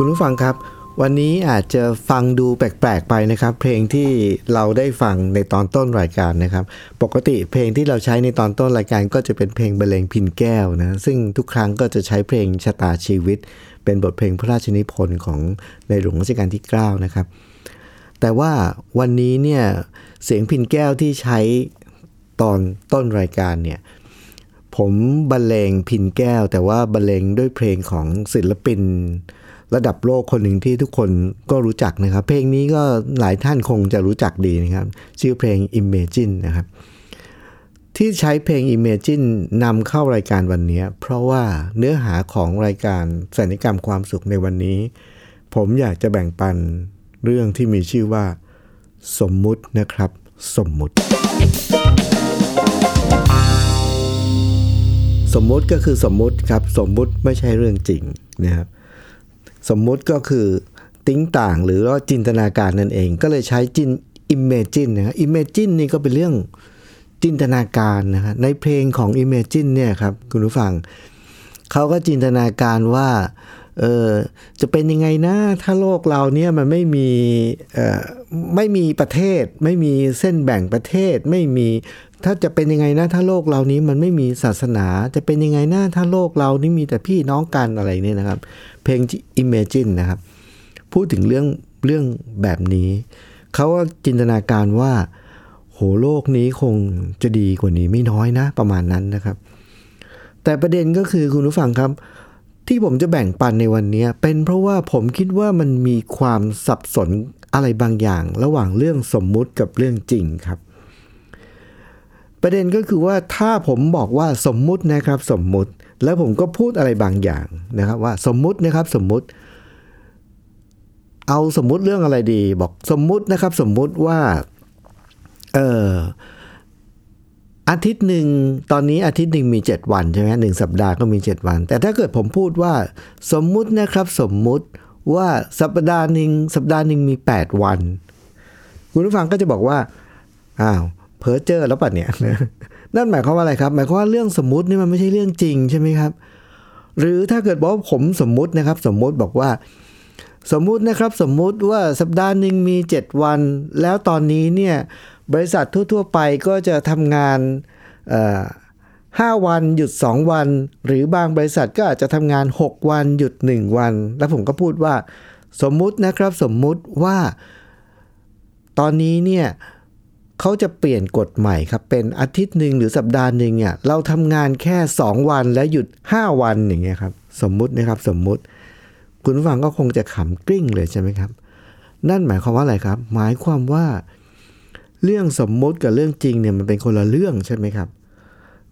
คุณผู้ฟังครับ วันนี้อาจจะฟังดูแปลกๆไปนะครับ เพลงที่เราได้ฟังในตอนต้นรายการนะครับ ปกติเพลงที่เราใช้ในตอนต้นรายการ ก็จะเป็นเพลงบรรเลงพินแก้วนะซึ่งทุกครั้งก็จะใช้เพลงชะตาชีวิต เป็นบทเพลงพระราชนิพนธ์ของในหลวงรัชกาลที่ 9 นะครับ แต่ว่าวันนี้เนี่ยเสียงพินแก้วที่ใช้ตอนต้นรายการเนี่ยผมบรรเลงพินแก้ว แต่ว่าบรรเลงด้วยเพลงของศิลปิน ระดับโลกคนหนึ่งที่ทุกคนก็รู้จักนะครับ เพลงนี้ก็หลายท่านคงจะรู้จักดีนะครับ ชื่อเพลง Imagine นะครับ ที่ใช้เพลง Imagine นำเข้ารายการวันนี้ เพราะว่าเนื้อหาของรายการสัญญกรรมความสุขในวันนี้ ผมอยากจะแบ่งปันเรื่องที่มีชื่อว่า สมมุตินะครับ สมมุติ สมมุติก็คือสมมุติครับ สมมุติไม่ใช่เรื่องจริงนะครับ สมมุติก็คือติ้งต่างหรือว่าจินตนาการนั่นเอง ก็เลยใช้จิน imagine นะครับ imagine นี่ก็เป็นเรื่องจินตนาการนะฮะในเพลงของ imagine เนี่ยครับคุณผู้ฟังเขาก็จินตนาการว่าเออจะเป็นยังไงนะ ถ้าโลกเราเนี่ยมันไม่มีเอ่อไม่มีประเทศ ไม่มีเส้นแบ่งประเทศไม่มีถ้าจะเป็นยังไงนะ ถ้าโลกเรานี้มันไม่มีศาสนา จะเป็นยังไงนะถ้าโลกเรานี่มีแต่พี่น้องกันอะไรเนี่ยนะครับ เพลง Imagine นะครับ พูดถึงเรื่องเรื่องแบบนี้ เขาก็จินตนาการว่า โหโลกนี้คงจะดีกว่านี้ไม่น้อยนะประมาณนั้นนะครับ แต่ประเด็นก็คือคุณผู้ฟังครับ ที่ผมจะแบ่งปันในวันนี้ เป็นเพราะว่าผมคิดว่ามันมีความสับสนอะไรบางอย่าง ระหว่างเรื่องสมมุติกับเรื่องจริงครับประเด็นก็คือว่าถ้าผมบอกว่าสมมุตินะครับสมมุติ แล้วผมก็พูดอะไรบางอย่างนะครับว่าสมมุตินะครับสมมุติ เอาสมมุติเรื่องอะไรดี บอกสมมุตินะครับ สมมุติว่าเอออาทิตย์หนึ่งตอนนี้อาทิตย์หนึ่งมี 7 วันใช่ไหมหนึ่งสัปดาห์ก็มี 7 วัน แต่ถ้าเกิดผมพูดว่า สมมุตินะครับ สมมุติว่าสัปดาห์หนึ่งสัปดาห์หนึ่งมี 8 วัน คุณผู้ฟังก็จะบอกว่าอ้าวเพอเจอแล้วป่ะเนี่ย นั่นหมายความว่าอะไรครับ หมายความว่าเรื่องสมมตินี่มันไม่ใช่เรื่องจริงใช่ไหมครับ หรือถ้าเกิดบอกผมสมมุตินะครับ สมมุติบอกว่า สมมุตินะครับ สมมุติว่าสัปดาห์หนึ่งมี 7 วัน แล้วตอนนี้เนี่ยบริษัททั่ว ๆ ไปก็จะทำงานห้าวันหยุด 2 วัน หรือบางบริษัทก็อาจจะทำงาน 6 วันหยุด 1 วัน แล้วผมก็พูดว่า สมมุตินะครับสมมุติว่า ตอนนี้เนี่ย เขาจะเปลี่ยนกฎใหม่ครับ เป็นอาทิตย์หนึ่งหรือสัปดาห์หนึ่งเนี่ยเราทำงานแค่ 2 วันและหยุด 5 วันอย่างเงี้ยครับ สมมุตินะครับสมมุติ คุณผู้ฟังก็คงจะขำกริ้งเลยใช่ไหมครับ นั่นหมายความว่าอะไรครับ หมายความว่า เรื่องสมมุติกับเรื่องจริงเนี่ยมันเป็นคนละเรื่องใช่ไหมครับ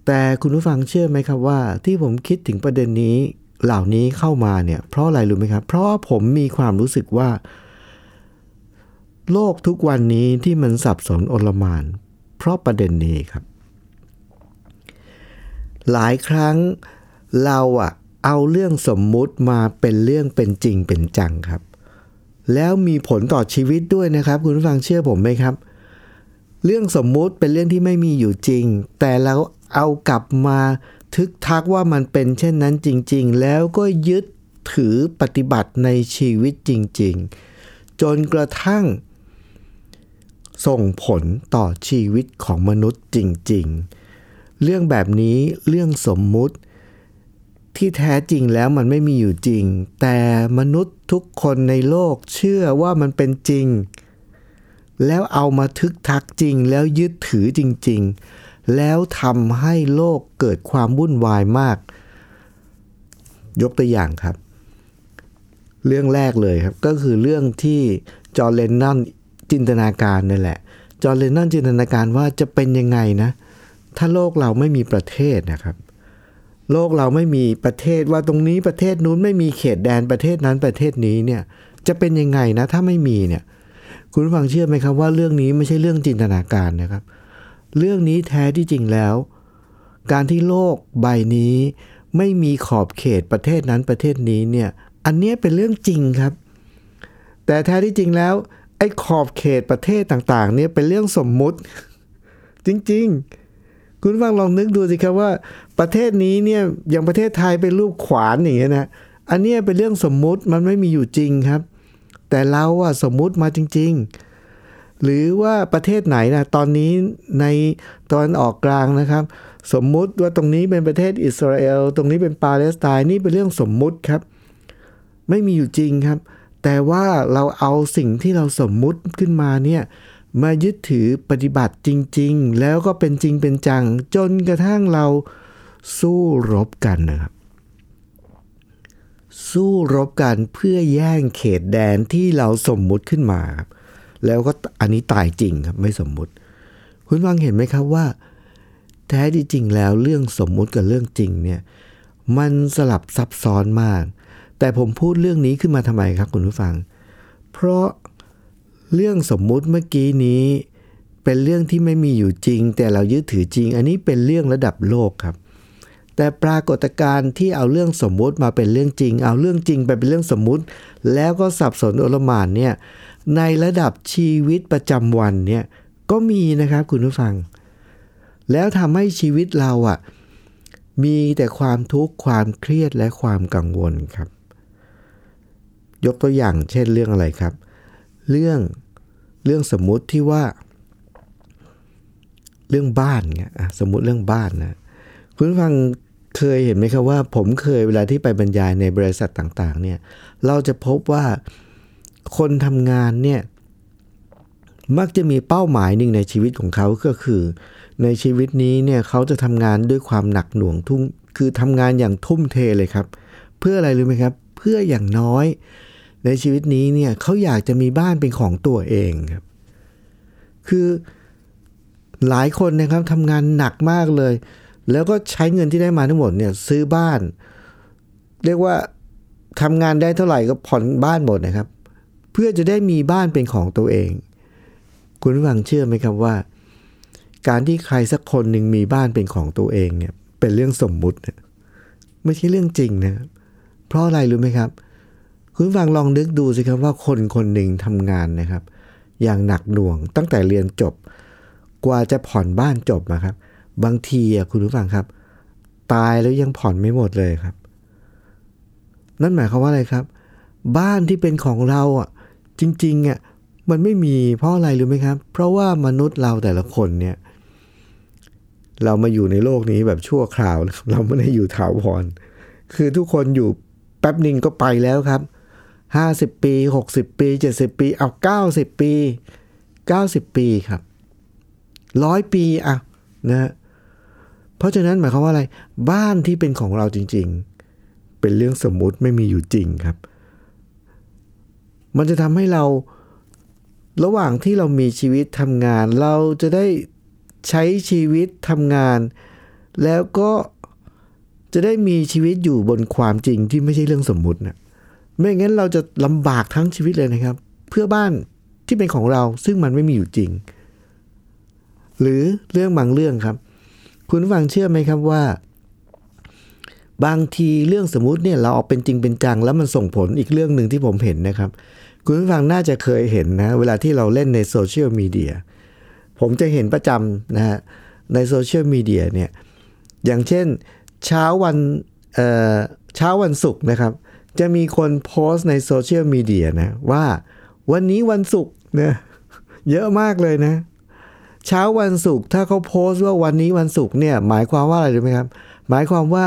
แต่คุณผู้ฟังเชื่อไหมครับว่า ที่ผมคิดถึงประเด็นนี้เหล่านี้เข้ามาเนี่ยเพราะอะไรรู้ไหมครับ เพราะผมมีความรู้สึกว่า โลกทุกวันนี้ที่มันสับสนโอลมาน เพราะประเด็นนี้ครับ หลายครั้งเราอะเอาเรื่องสมมุติมาเป็นเรื่องเป็นจริงเป็นจังครับ แล้วมีผลต่อชีวิตด้วยนะครับ คุณผู้ฟังเชื่อผมไหมครับ เรื่องสมมุติเป็นเรื่องที่ไม่มีอยู่จริง แต่เราเอากลับมาทึกทักว่ามันเป็นเช่นนั้นจริง ๆ แล้วก็ยึดถือปฏิบัติในชีวิตจริง ๆ จนกระทั่ง ส่งผลต่อชีวิตของมนุษย์จริง ๆ เรื่องแบบนี้เรื่องสมมุติ ที่แท้จริงแล้วมันไม่มีอยู่จริง แต่มนุษย์ทุกคนในโลกเชื่อว่ามันเป็นจริง แล้วเอามาทึกทักจริง แล้วยึดถือจริง ๆ แล้วทำให้โลกเกิดความวุ่นวายมาก ยกตัวอย่างครับ เรื่องแรกเลยครับก็คือเรื่องที่จอร์เลนนอน จินตนาการนั่แหละ จอร์เลนนอนจินตนาการว่าจะเป็นยังไงนะ ถ้าโลกเราไม่มีประเทศนะครับ โลกเราไม่มีประเทศว่าตรงนี้ประเทศนู้นไม่มีเขตแดนประเทศนั้นประเทศนี้เนี่ย จะเป็นยังไงนะ ถ้าไม่มีเนี่ย คุณฟังเชื่อไหมครับว่าเรื่องนี้ไม่ใช่เรื่องจินตนาการนะครับ เรื่องนี้แท้ที่จริงแล้ว การที่โลกใบนี้ ไม่มีขอบเขตประเทศนั้นประเทศนี้เนี่ย อันนี้เป็นเรื่องจริงครับแต่แท้ที่จริงแล้ว ไอ้ขอบเขตประเทศต่างๆ เนี่ยเป็นเรื่องสมมุติ จริง ๆ คุณฟังลองนึกดูสิครับว่า ประเทศนี้เนี่ยอย่างประเทศไทยเป็นรูปขวานอย่างเงี้ยนะอันนี้เป็นเรื่องสมมุติมันไม่มีอยู่จริงครับ แต่เราอะสมมุติมาจริง ๆ หรือว่าประเทศไหนนะตอนนี้ในตอนออกกลางนะครับ สมมุติว่าตรงนี้เป็นประเทศอิสราเอล ตรงนี้เป็นปาเลสไตน์นี่เป็นเรื่องสมมุติครับ ไม่มีอยู่จริงครับ แต่ว่าเราเอาสิ่งที่เราสมมุติขึ้นมาเนี่ยมายึดถือปฏิบัติจริง ๆ แล้วก็เป็นจริงเป็นจัง จนกระทั่งเราสู้รบกันนะครับ สู้รบกันเพื่อแย่งเขตแดนที่เราสมมุติขึ้นมาครับแล้วก็อันนี้ตายจริงครับไม่สมมุติ คุณฟังเห็นไหมครับว่า แท้ที่จริงแล้วเรื่องสมมุติกับเรื่องจริงเนี่ยมันสลับซับซ้อนมาก แต่ผมพูดเรื่องนี้ขึ้นมาทำไมครับคุณผู้ฟัง เพราะเรื่องสมมุติเมื่อกี้นี้ เป็นเรื่องที่ไม่มีอยู่จริง แต่เรายึดถือจริง อันนี้เป็นเรื่องระดับโลกครับ แต่ปรากฏการณ์ที่เอาเรื่องสมมุติมาเป็นเรื่องจริง เอาเรื่องจริงไปเป็นเรื่องสมมุติ แล้วก็สับสนโอลมานเนี่ยในระดับชีวิตประจำวันเนี่ยก็มีนะครับคุณผู้ฟัง แล้วทำให้ชีวิตเราอะ่ะมีแต่ความทุกข์ความเครียดและความกังวลครับ ยกตัวอย่างเช่นเรื่องอะไรครับ เรื่องเรื่องสมมุติที่ว่า เรื่องบ้านเงี้ยสมมุติเรื่องบ้านนะคุณฟังเคยเห็นไหมครับว่า ผมเคยเวลาที่ไปบรรยายในบริษัทต่างๆ เนี่ยเราจะพบว่าคนทำงานเนี่ยมักจะมีเป้าหมายหนึ่งในชีวิตของเขาก็คือ ในชีวิตนี้เนี่ยเขาจะทำงานด้วยความหนักหน่วงทุ่มคือทำงานอย่างทุ่มเทเลยครับ เพื่ออะไรรู้ไหมครับ เพื่ออย่างน้อย ในชีวิตนี้เนี่ยเขาอยากจะมีบ้านเป็นของตัวเองครับ คือหลายคนนะครับทำงานหนักมากเลย แล้วก็ใช้เงินที่ได้มาทั้งหมดเนี่ยซื้อบ้าน เรียกว่าทำงานได้เท่าไหร่ก็ผ่อนบ้านหมดนะครับ เพื่อจะได้มีบ้านเป็นของตัวเอง คุณผู้ฟังเชื่อไหมครับว่า การที่ใครสักคนหนึ่งมีบ้านเป็นของตัวเองเนี่ยเป็นเรื่องสมมุตินะไม่ใช่เรื่องจริงนะเพราะอะไรรู้ไหมครับ คุณฟังลองนึกดูสิครับว่าคนคนหนึ่งทำงานนะครับ อย่างหนักหน่วงตั้งแต่เรียนจบ กว่าจะผ่อนบ้านจบนะครับ บางทีอะคุณผู้ฟังครับ ตายแล้วยังผ่อนไม่หมดเลยครับ นั่นหมายความว่าอะไรครับ บ้านที่เป็นของเราอะจริงๆอะมันไม่มีเพราะอะไรรู้ไหมครับ เพราะว่ามนุษย์เราแต่ละคนเนี่ยเรามาอยู่ในโลกนี้แบบชั่วคราว เราไม่ได้อยู่ถาวร คือทุกคนอยู่แป๊บหนึ่งก็ไปแล้วครับ 50 ปี 60 ปี 70 ปี เอา 90 ปี 90 ปีครับร้อยปีอะนะเพราะฉะนั้นหมายความว่าอะไร บ้านที่เป็นของเราจริง ๆ เป็นเรื่องสมมุติไม่มีอยู่จริงครับ มันจะทำให้เราระหว่างที่เรามีชีวิตทำงาน เราจะได้ใช้ชีวิตทำงาน แล้วก็จะได้มีชีวิตอยู่บนความจริงที่ไม่ใช่เรื่องสมมุตินะ ไม่งั้นเราจะลำบากทั้งชีวิตเลยนะครับ เพื่อบ้านที่เป็นของเราซึ่งมันไม่มีอยู่จริง หรือเรื่องบางเรื่องครับ คุณฟังเชื่อไหมครับว่า บางทีเรื่องสมมติเนี่ยเราเอาเป็นจริงเป็นจัง แล้วมันส่งผลอีกเรื่องหนึ่งที่ผมเห็นนะครับ คุณผู้ฟังน่าจะเคยเห็นนะ เวลาที่เราเล่นในโซเชียลมีเดียผมจะเห็นประจำนะฮะในโซเชียลมีเดียเนี่ยอย่างเช่นเช้าวันเช้าวันศุกร์นะครับ จะมีคนโพสต์ในโซเชียลมีเดียนะ ว่าวันนี้วันศุกร์เนะเยอะมากเลยนะ เช้าวันศุกร์ถ้าเขาโพสต์ว่าวันนี้วันศุกร์เนี่ยหมายความว่าอะไรรู้ไหมครับ หมายความว่า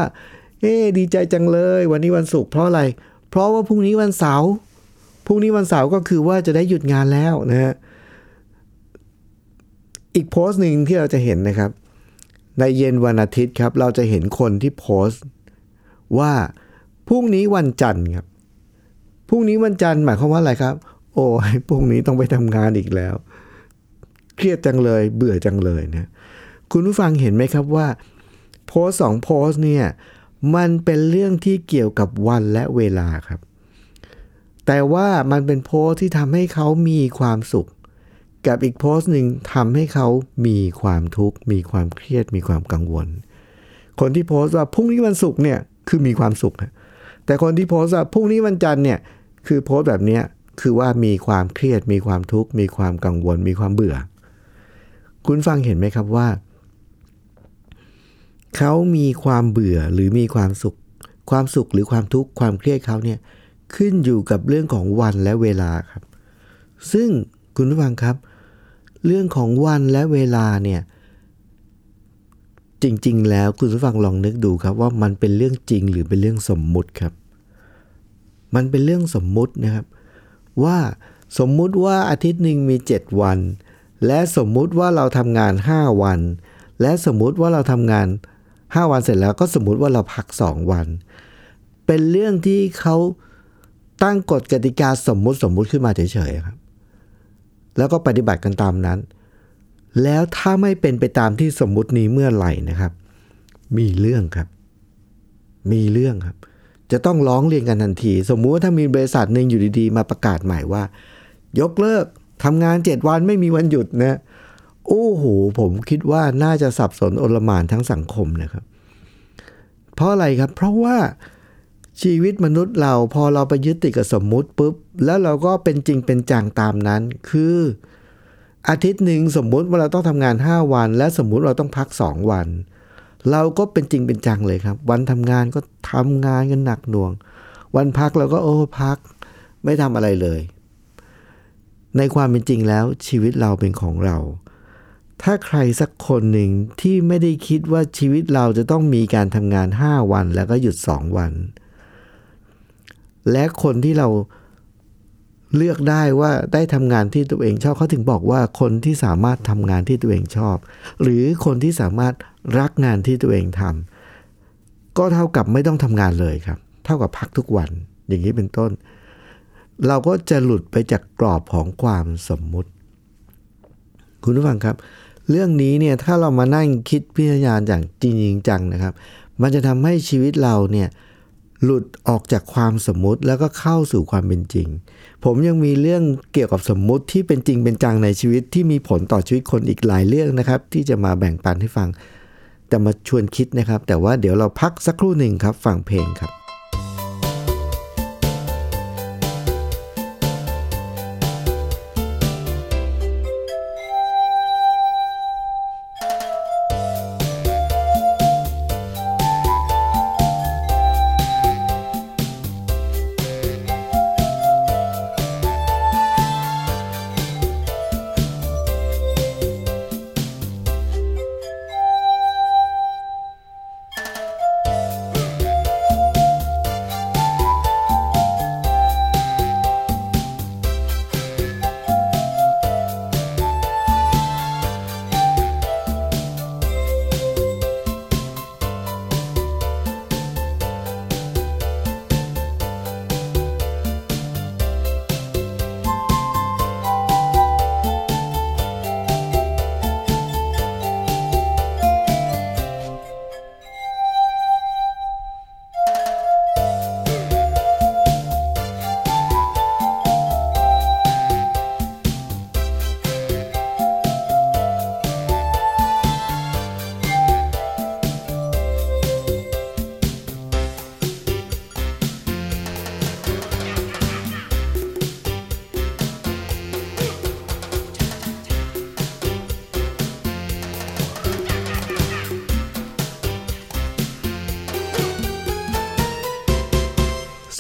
เอ๊ดีใจจังเลย วันนี้วันศุกร์เพราะอะไร เพราะว่าพรุ่งนี้วันเสาร์พรุ่งนี้วันเสาร์ก็คือว่าจะได้หยุดงานแล้วนะฮะอีกโพสต์หนึ่งที่เราจะเห็นนะครับ ในเย็นวันอาทิตย์ครับ เราจะเห็นคนที่โพสต์ว่า พรุ่งนี้วันจันทร์ครับพรุ่งนี้วันจันทร์หมายความว่าอะไรครับ โอ้ยพรุ่งนี้ต้องไปทำงานอีกแล้ว เครียดจังเลย เบื่อจังเลยนะคุณผู้ฟังเห็นไหมครับว่า โพสสองโพสเนี่ยมันเป็นเรื่องที่เกี่ยวกับวันและเวลาครับ แต่ว่ามันเป็นโพสที่ทำให้เขามีความสุข กับอีกโพสหนึ่งทำให้เขามีความทุกข์ มีความเครียด มีความกังวล คนที่โพสว่าพรุ่งนี้วันศุกร์เนี่ยคือมีความสุข แต่คนที่โพสต์พรุ่งนี้วันจันทร์เนี่ยคือโพสต์แบบเนี้ยคือว่ามีความเครียดมีความทุกข์มีความกังวล มีความเบื่อ คุณฟังเห็นไหมครับว่า เขามีความเบื่อหรือมีความสุข ความสุขหรือความทุกข์ความเครียดเขาเนี่ยขึ้นอยู่กับเรื่องของวันและเวลาครับ ซึ่งคุณผู้ฟังครับ เรื่องของวันและเวลาเนี่ยจริง ๆ แล้วคุณผู้ฟังลองนึกดูครับว่ามันเป็นเรื่องจริงหรือเป็นเรื่องสมมุติครับ มันเป็นเรื่องสมมุตินะครับ ว่าสมมุติว่าอาทิตย์หนึ่งมี 7 วัน และสมมุติว่าเราทำงาน 5 วัน และสมมุติว่าเราทำงาน 5 วันเสร็จแล้วก็สมมุติว่าเราพัก 2 วัน เป็นเรื่องที่เขาตั้งกฎกติกาสมมุติสมมุติขึ้นมาเฉยๆครับ แล้วก็ปฏิบัติกันตามนั้น แล้วถ้าไม่เป็นไปตามที่สมมุตินี้เมื่อไหร่นะครับ มีเรื่องครับ มีเรื่องครับ จะต้องร้องเรียนกันทันที สมมุติว่าถ้ามีบริษัทหนึ่งอยู่ดีๆ มาประกาศใหม่ว่า ยกเลิกทำงาน 7 วันไม่มีวันหยุดนะโอ้โห ผมคิดว่าน่าจะสับสนโอลมานทั้งสังคมนะครับ เพราะอะไรครับ เพราะว่าชีวิตมนุษย์เราพอเราไปยึดติดกับสมมุติปุ๊บ แล้วเราก็เป็นจริงเป็นจังตามนั้น คืออาทิตย์หนึ่งสมมุติว่าเราต้องทำงาน 5 วัน และสมมุติเราต้องพัก 2 วัน เราก็เป็นจริงเป็นจังเลยครับ วันทำงานก็ทำงานกันหนักหน่วง วันพักเราก็โอ้พักไม่ทำอะไรเลย ในความเป็นจริงแล้วชีวิตเราเป็นของเรา ถ้าใครสักคนหนึ่งที่ไม่ได้คิดว่าชีวิตเราจะต้องมีการทำงาน 5 วันแล้วก็หยุด 2 วัน และคนที่เราเลือกได้ว่าได้ทำงานที่ตัวเองชอบเขาถึงบอกว่าคนที่สามารถทำงานที่ตัวเองชอบ หรือคนที่สามารถ รักงานที่ตัวเองทำก็เท่ากับไม่ต้องทำงานเลยครับ เท่ากับพักทุกวันอย่างนี้เป็นต้น เราก็จะหลุดไปจากกรอบของความสมมุติ คุณผู้ฟังครับ เรื่องนี้เนี่ยถ้าเรามานั่งคิดพิจารณาอย่างจริงจังนะครับ มันจะทำให้ชีวิตเราเนี่ยหลุดออกจากความสมมุติแล้วก็เข้าสู่ความเป็นจริง ผมยังมีเรื่องเกี่ยวกับสมมุติที่เป็นจริงเป็นจังในชีวิตที่มีผลต่อชีวิตคนอีกหลายเรื่องนะครับ ที่จะมาแบ่งปันให้ฟัง จะมาชวนคิดนะครับ แต่ว่าเดี๋ยวเราพักสักครู่หนึ่งครับฟังเพลงครับ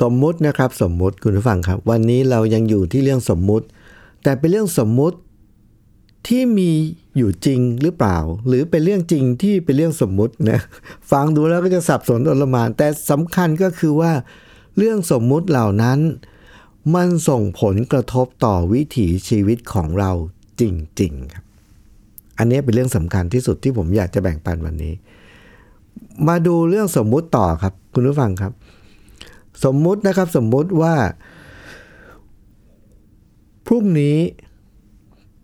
สมมุตินะครับสมมุติคุณผู้ฟังครับ วันนี้เรายังอยู่ที่เรื่องสมมุติ แต่เป็นเรื่องสมมุติที่มีอยู่จริงหรือเปล่า หรือเป็นเรื่องจริงที่เป็นเรื่องสมมุตินะฟังดูแล้วก็จะสับสนอลมาน แต่สำคัญก็คือว่า เรื่องสมมุติเหล่านั้น มันส่งผลกระทบต่อวิถีชีวิตของเราจริงๆครับอันนี้เป็นเรื่องสำคัญที่สุดที่ผมอยากจะแบ่งปันวันนี้ มาดูเรื่องสมมุติต่อครับ คุณผู้ฟังครับ สมมุตินะครับสมมุติว่า พรุ่งนี้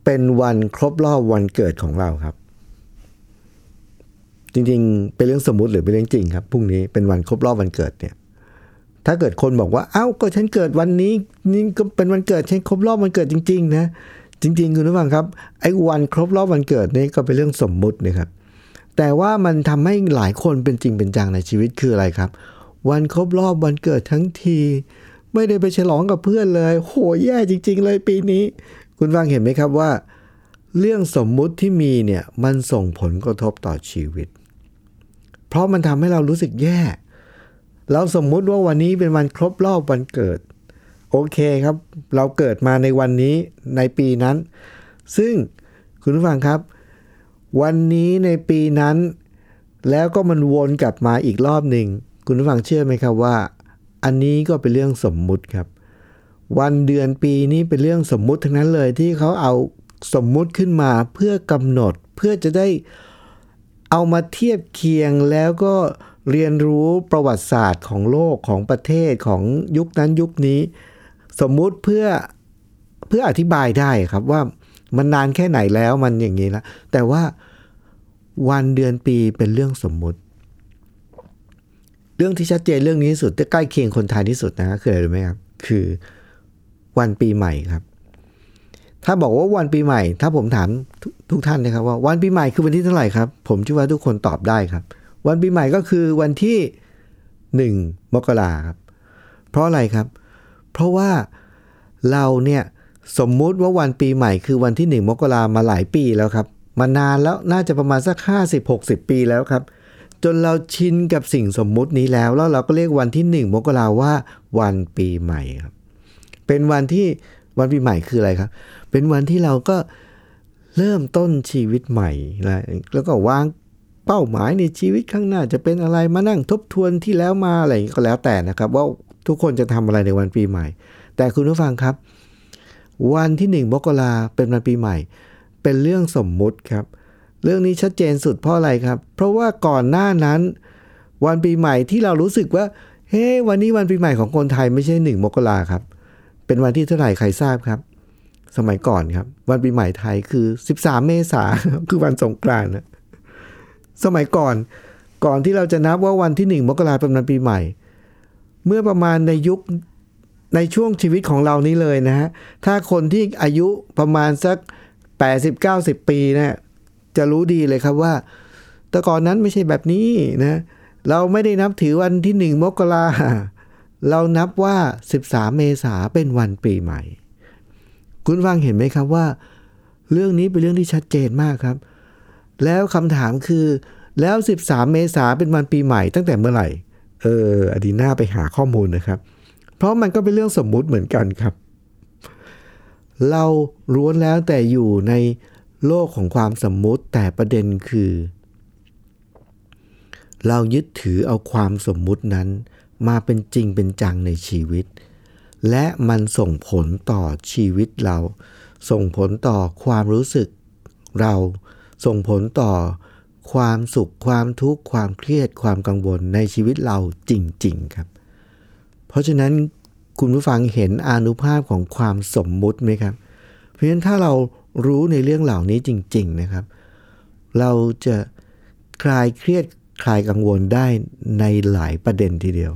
เป็นวันครบรอบวันเกิดของเราครับ จริงๆ เป็นเรื่องสมมติหรือเป็นเรื่องจริงครับพรุ่งนี้เป็นวันครบรอบวันเกิดเนี่ย ถ้าเกิดคนบอกว่า เอ้าก็ฉันเกิดวันนี้นี่ก็เป็นวันเกิดฉันครบรอบวันเกิดจริง ๆ นะจริงๆคุณผู้ฟังครับไอ้วันครบรอบวันเกิดนี่ก็เป็นเรื่องสมมุตินะครับแต่ว่ามันทำให้หลายคนเป็นจริงเป็นจังในชีวิตคืออะไรครับ วันครบรอบวันเกิดทั้งที ไม่ได้ไปฉลองกับเพื่อนเลย โหแย่จริง ๆ เลยปีนี้ คุณฟังเห็นไหมครับว่า เรื่องสมมุติที่มีเนี่ยมันส่งผลกระทบต่อชีวิต เพราะมันทำให้เรารู้สึกแย่ เราสมมุติว่าวันนี้เป็นวันครบรอบวันเกิด โอเคครับ เราเกิดมาในวันนี้ในปีนั้น ซึ่งคุณผู้ฟังครับ วันนี้ในปีนั้น แล้วก็มันวนกลับมาอีกรอบหนึ่ง คุณผู้ฟังเชื่อไหมครับว่า อันนี้ก็เป็นเรื่องสมมุติครับ วันเดือนปีนี้เป็นเรื่องสมมุติทั้งนั้นเลยที่เขาเอาสมมุติขึ้นมาเพื่อกำหนดเพื่อจะได้เอามาเทียบเคียงแล้วก็เรียนรู้ประวัติศาสตร์ของโลกของประเทศของยุคนั้นยุคนี้ สมมุติเพื่อเพื่ออธิบายได้ครับว่ามันนานแค่ไหนแล้วมันอย่างนี้ล้วแต่ว่าวันเดือนปีเป็นเรื่องสมมุติ เรื่องที่ชัดเจนเรื่องนี้ที่สุดที่ใกล้เคียงคนไทยที่สุดนะคืออะไรรู้ไหมครับ คือวันปีใหม่ครับ ถ้าบอกว่าวันปีใหม่ ถ้าผมถามทุกทุกท่านนะครับว่าวันปีใหม่คือวันที่เท่าไหร่ครับ ผมเชื่อว่าทุกคนตอบได้ครับ วันปีใหม่ก็คือวันที่หนึ่งมกราครับ เพราะอะไรครับ เพราะว่าเราเนี่ยสมมุติว่าวันปีใหม่คือวันที่หนึ่งมกรามาหลายปีแล้วครับ มานานแล้วน่าจะประมาณสัก 50-60 ปีแล้วครับ จนเราชินกับสิ่งสมมุตินี้แล้ว แล้วเราก็เรียกวันที่หนึ่งมกราว่าวันปีใหม่ครับ เป็นวันที่วันปีใหม่คืออะไรครับ เป็นวันที่เราก็เริ่มต้นชีวิตใหม่นะแล้วก็วางเป้าหมายในชีวิตข้างหน้าจะเป็นอะไรมานั่งทบทวนที่แล้วมาอะไรก็แล้วแต่นะครับ ว่าทุกคนจะทำอะไรในวันปีใหม่ แต่คุณผู้ฟังครับ วันที่หนึ่งมกราเป็นวันปีใหม่ เป็นเรื่องสมมุติครับเเรื่องนี้ชัดเจนสุดเพราะอะไรครับ เพราะว่าก่อนหน้านั้น วันปีใหม่ที่เรารู้สึกว่าเฮ้ hey, วันนี้วันปีใหม่ของคนไทยไม่ใช่หนึ่งมกราครับ เป็นวันที่เท่าไหร่ใครทราบครับ สมัยก่อนครับ วันปีใหม่ไทยคือ 13 เมษาคือวันสงกรานต์สมัยก่อนก่อนที่เราจะนับว่าวันที่หนึ่งมกราเป็นวันปีใหม่ เมื่อประมาณในยุคในช่วงชีวิตของเรานี้เลยนะฮะถ้าคนที่อายุประมาณสัก 80-90 ปีเนะี่ย จะรู้ดีเลยครับว่า แต่ก่อนนั้นไม่ใช่แบบนี้นะ เราไม่ได้นับถือวันที่หนึ่งมกราเรานับว่า 13 เมษาเป็นวันปีใหม่ คุณฟังเห็นไหมครับว่า เรื่องนี้เป็นเรื่องที่ชัดเจนมากครับ แล้วคำถามคือ แล้ว 13 เมษาเป็นวันปีใหม่ตั้งแต่เมื่อไหร่ เอออดีน่าไปหาข้อมูลนะครับ เพราะมันก็เป็นเรื่องสมมุติเหมือนกันครับ เราร้วนแล้วแต่อยู่ใน โลกของความสมมุติแต่ประเด็นคือ เรายึดถือเอาความสมมุตินั้น มาเป็นจริงเป็นจังในชีวิต และมันส่งผลต่อชีวิตเรา ส่งผลต่อความรู้สึกเรา ส่งผลต่อความสุขความทุกข์ความเครียดความกังวลในชีวิตเราจริง ๆครับ เพราะฉะนั้นคุณผู้ฟังเห็นอนุภาพของความสมมุติไหมครับ เพราะฉะนั้นถ้าเรา รู้ในเรื่องเหล่านี้จริง ๆนะครับ เราจะคลายเครียดคลายกังวลได้ในหลายประเด็นทีเดียว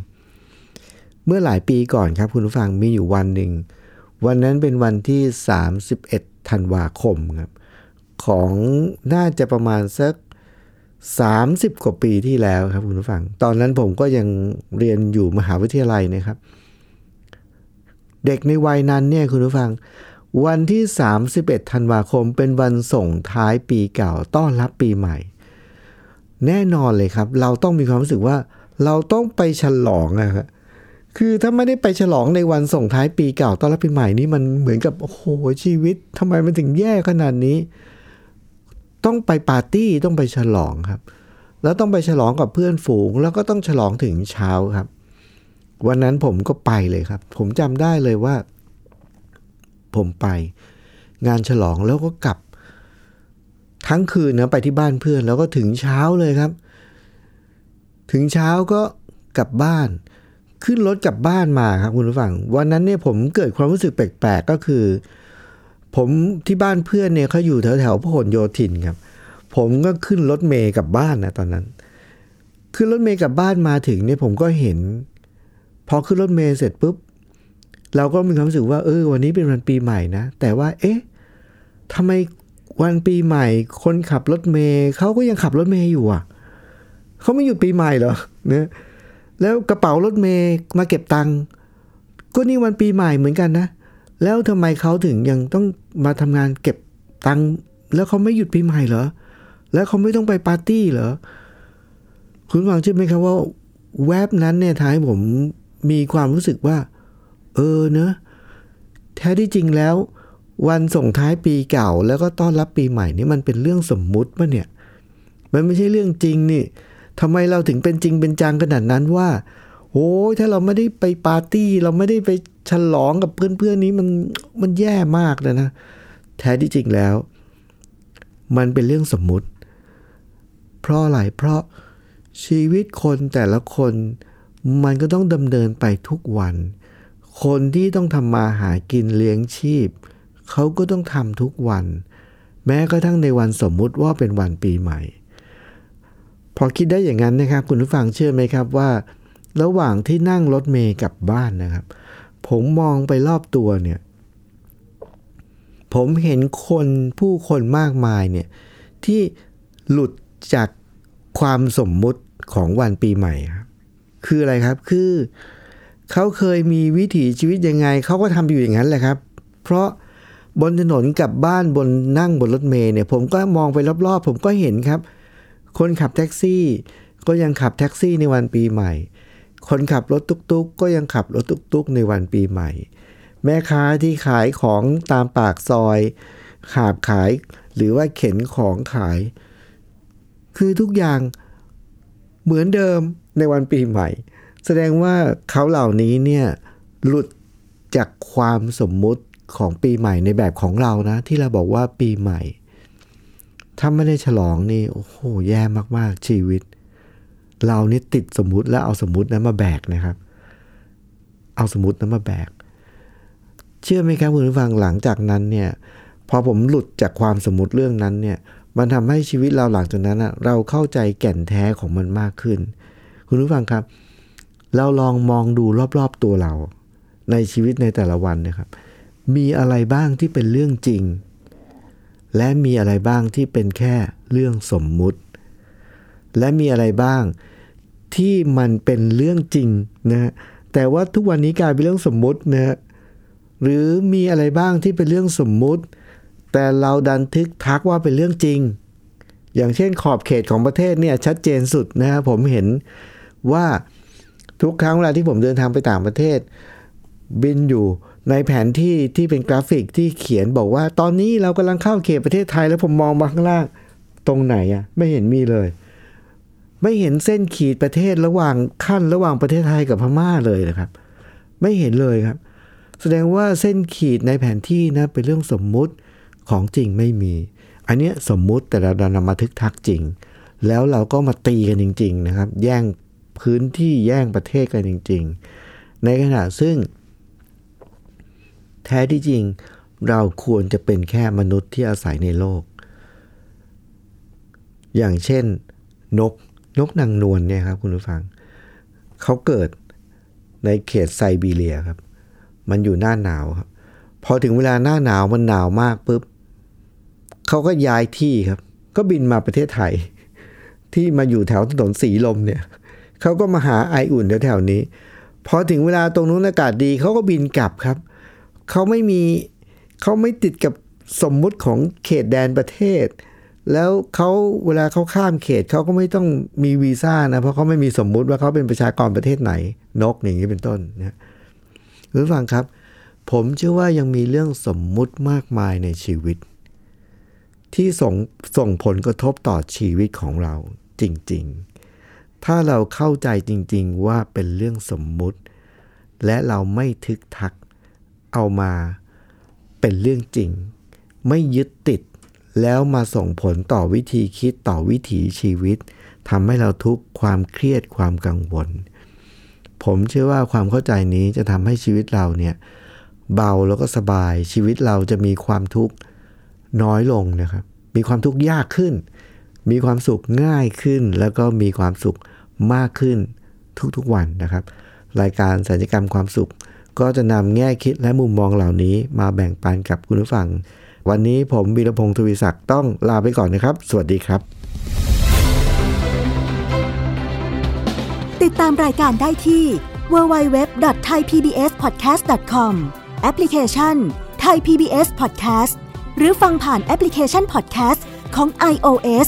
เมื่อหลายปีก่อนครับคุณผู้ฟังมีอยู่วันหนึ่ง วันนั้นเป็นวันที่ 31 ธันวาคมครับของน่าจะประมาณสัก 30 กว่าปีที่แล้วครับคุณผู้ฟัง ตอนนั้นผมก็ยังเรียนอยู่มหาวิทยาลัยนะครับ เด็กในวัยนั้นเนี่ยคุณผู้ฟัง วันที่ 31 ธันวาคมเป็นวันส่งท้ายปีเก่าต้อนรับปีใหม่ แน่นอนเลยครับ เราต้องมีความรู้สึกว่า เราต้องไปฉลองอะครับคือถ้าไม่ได้ไปฉลองในวันส่งท้ายปีเก่าต้อนรับปีใหม่นี่มันเหมือนกับโอ้โหชีวิตทำไมมันถึงแย่ขนาดนี้ ต้องไปปาร์ตี้ต้องไปฉลองครับ แล้วต้องไปฉลองกับเพื่อนฝูง แล้วก็ต้องฉลองถึงเช้าครับ วันนั้นผมก็ไปเลยครับ ผมจำได้เลยว่า ผมไป งานฉลองแล้วก็กลับ ทั้งคืนนะไปที่บ้านเพื่อนแล้วก็ถึงเช้าเลยครับ ถึงเช้าก็กลับบ้าน ขึ้นรถกลับบ้านมาครับคุณผู้ฟัง วันนั้นเนี่ยผมเกิดความรู้สึกแปลกๆก็คือ ผมที่บ้านเพื่อนเนี่ยเขาอยู่แถวแถวพหลโยธินครับ ผมก็ขึ้นรถเมย์กลับบ้านนะตอนนั้น ขึ้นรถเมย์กลับบ้านมาถึงเนี่ยผมก็เห็น พอขึ้นรถเมย์เสร็จปุ๊บ เราก็มีความรู้สึกว่าเออวันนี้เป็นวันปีใหม่นะ แต่ว่า เอ๊ะทำไมวันปีใหม่ คนขับรถเมย์เขาก็ยังขับรถเมย์อยู่อะเขาไม่หยุดปีใหม่เหรอเนี่ยแล้วกระเป๋ารถเมย์มาเก็บตังค์ก็นี่วันปีใหม่เหมือนกันนะ แล้วทำไมเขาถึงยังต้องมาทำงานเก็บตังค์แล้วเขาไม่หยุดปีใหม่เหรอ แล้วเขาไม่ต้องไปปาร์ตี้เหรอ คุณฟังใช่ไหมครับว่า แวบนั้นเนี่ยท้ายผมมีความรู้สึกว่า เออเนอะแท้ที่จริงแล้ว วันส่งท้ายปีเก่า แล้วก็ต้อนรับปีใหม่นี่มันเป็นเรื่องสมมุติปะเนี่ย มันไม่ใช่เรื่องจริงนี่ทำไมเราถึงเป็นจริงเป็นจังขนาดนั้นว่าโอ้ยถ้าเราไม่ได้ไปปาร์ตี้ เราไม่ได้ไปฉลองกับเพื่อนๆนี้มันมันแย่มากเลยนะ แท้ที่จริงแล้ว มันเป็นเรื่องสมมุติ เพราะอะไรเพราะชีวิตคนแต่ละคน มันก็ต้องดำเนินไปทุกวัน คนที่ต้องทำมาหากินเลี้ยงชีพ เขาก็ต้องทำทุกวัน แม้กระทั่งในวันสมมุติว่าเป็นวันปีใหม่ พอคิดได้อย่างนั้นนะครับ คุณผู้ฟังเชื่อไหมครับว่า ระหว่างที่นั่งรถเมย์กลับบ้านนะครับ ผมมองไปรอบตัวเนี่ย ผมเห็นคนผู้คนมากมายเนี่ยที่หลุดจากความสมมุติของวันปีใหม่ครับคืออะไรครับคือ เขาเคยมีวิถีชีวิตยังไง เขาก็ทำอยู่อย่างนั้นแหละครับ เพราะบนถนนกับบ้านบนนั่งบนรถเมล์เนี่ย ผมก็มองไปรอบๆ ผมก็เห็นครับ คนขับแท็กซี่ ก็ยังขับแท็กซี่ในวันปีใหม่ คนขับรถตุ๊กๆ ก็ยังขับรถตุ๊กๆ ในวันปีใหม่ แม่ค้าที่ขายของตามปากซอยขาบขายหรือว่าเข็นของขาย คือทุกอย่างเหมือนเดิมในวันปีใหม่ แสดงว่าเขาเหล่านี้เนี่ยหลุดจากความสมมุติของปีใหม่ในแบบของเรานะ ที่เราบอกว่าปีใหม่ ถ้าไม่ได้ฉลองนี่โอ้โหแย่มากๆชีวิต เรานี่ติดสมมุติแล้วเอาสมมุตินั้นมาแบกนะครับ เอาสมมุตินั้นมาแบก เชื่อไหมครับคุณผู้ฟังหลังจากนั้นเนี่ยพอผมหลุดจากความสมมติเรื่องนั้นเนี่ย มันทำให้ชีวิตเราหลังจากนั้นอะเราเข้าใจแก่นแท้ของมันมากขึ้น คุณผู้ฟังครับ เราลองมองดูรอบๆตัวเรา ในชีวิตในแต่ละวันนะครับ มีอะไรบ้างที่เป็นเรื่องจริง และมีอะไรบ้างที่เป็นแค่เรื่องสมมุติ และมีอะไรบ้างที่มันเป็นเรื่องจริงนะแต่ว่าทุกวันนี้กลายเป็นเรื่องสมมุตินะหรือมีอะไรบ้างที่เป็นเรื่องสมมุติ แต่เราดันทึกทักว่าเป็นเรื่องจริง อย่างเช่นขอบเขตของประเทศเนี่ยชัดเจนสุดนะครับผมเห็นว่า ทุกครั้งเวลาที่ผมเดินทางไปต่างประเทศ บินอยู่ในแผนที่ที่เป็นกราฟิกที่เขียนบอกว่า ตอนนี้เรากำลังเข้าเขตประเทศไทยแล้วผมมองมาข้างล่าง ตรงไหนอะไม่เห็นมีเลย ไม่เห็นเส้นขีดประเทศระหว่างขั้นระหว่างประเทศไทยกับพม่าเลยนะครับ ไม่เห็นเลยครับ แสดงว่าเส้นขีดในแผนที่นะเป็นเรื่องสมมุติของจริงไม่มี อันเนี้ยสมมุติแต่เราดันำมาทึกทักจริง แล้วเราก็มาตีกันจริง ๆ นะครับ แย่ง พื้นที่แย่งประเทศกันจริง ๆ ในขณะซึ่ง แท้ที่จริงเราควรจะเป็นแค่มนุษย์ที่อาศัยในโลก อย่างเช่น นกนกนางนวลเนี่ยครับคุณผู้ฟัง เขาเกิดในเขตไซบีเรียครับ มันอยู่หน้าหนาวครับ พอถึงเวลาหน้าหนาวมันหนาวมากปุ๊บเขาก็ย้ายที่ครับ ก็บินมาประเทศไทย ที่มาอยู่แถวถนนสีลมเนี่ย เขาก็มาหาไออุ่นแถวๆนี้ พอถึงเวลาตรงนู้นอากาศดีเขาก็บินกลับครับ เขาไม่มีเขาไม่ติดกับสมมุติของเขตแดนประเทศ แล้วเขาเวลาเขาข้ามเขตเขาก็ไม่ต้องมีวีซ่านะเพราะเขาไม่มีสมมุติว่าเขาเป็นประชากรประเทศไหน นกอย่างนี้เป็นต้นนะคุณฟังครับ ผมเชื่อว่ายังมีเรื่องสมมุติมากมายในชีวิต ที่ส่งส่งผลกระทบต่อชีวิตของเราจริง ๆ ถ้าเราเข้าใจจริงๆว่าเป็นเรื่องสมมุติ และเราไม่ทึกทักเอามาเป็นเรื่องจริง ไม่ยึดติด แล้วมาส่งผลต่อวิธีคิดต่อวิถีชีวิตทำให้เราทุกข์ความเครียดความกังวล ผมเชื่อว่าความเข้าใจนี้จะทำให้ชีวิตเราเนี่ยเบาแล้วก็สบายชีวิตเราจะมีความทุกข์น้อยลงนะครับ มีความทุกข์ยากขึ้น มีความสุขง่ายขึ้น แล้วก็มีความสุขมากขึ้นทุกๆวันนะครับ รายการสัญญกรรมความสุข ก็จะนำแง่คิดและมุมมองเหล่านี้ มาแบ่งปันกับคุณผู้ฟัง วันนี้ผมบีรพงศ์ทวีศักดิ์ต้องลาไปก่อนนะครับ สวัสดีครับ ติดตามรายการได้ที่ www.thaipbspodcast.com แอปพลิเคชัน Thai PBS Podcast หรือฟังผ่านแอปพลิเคชัน Podcast ของ iOS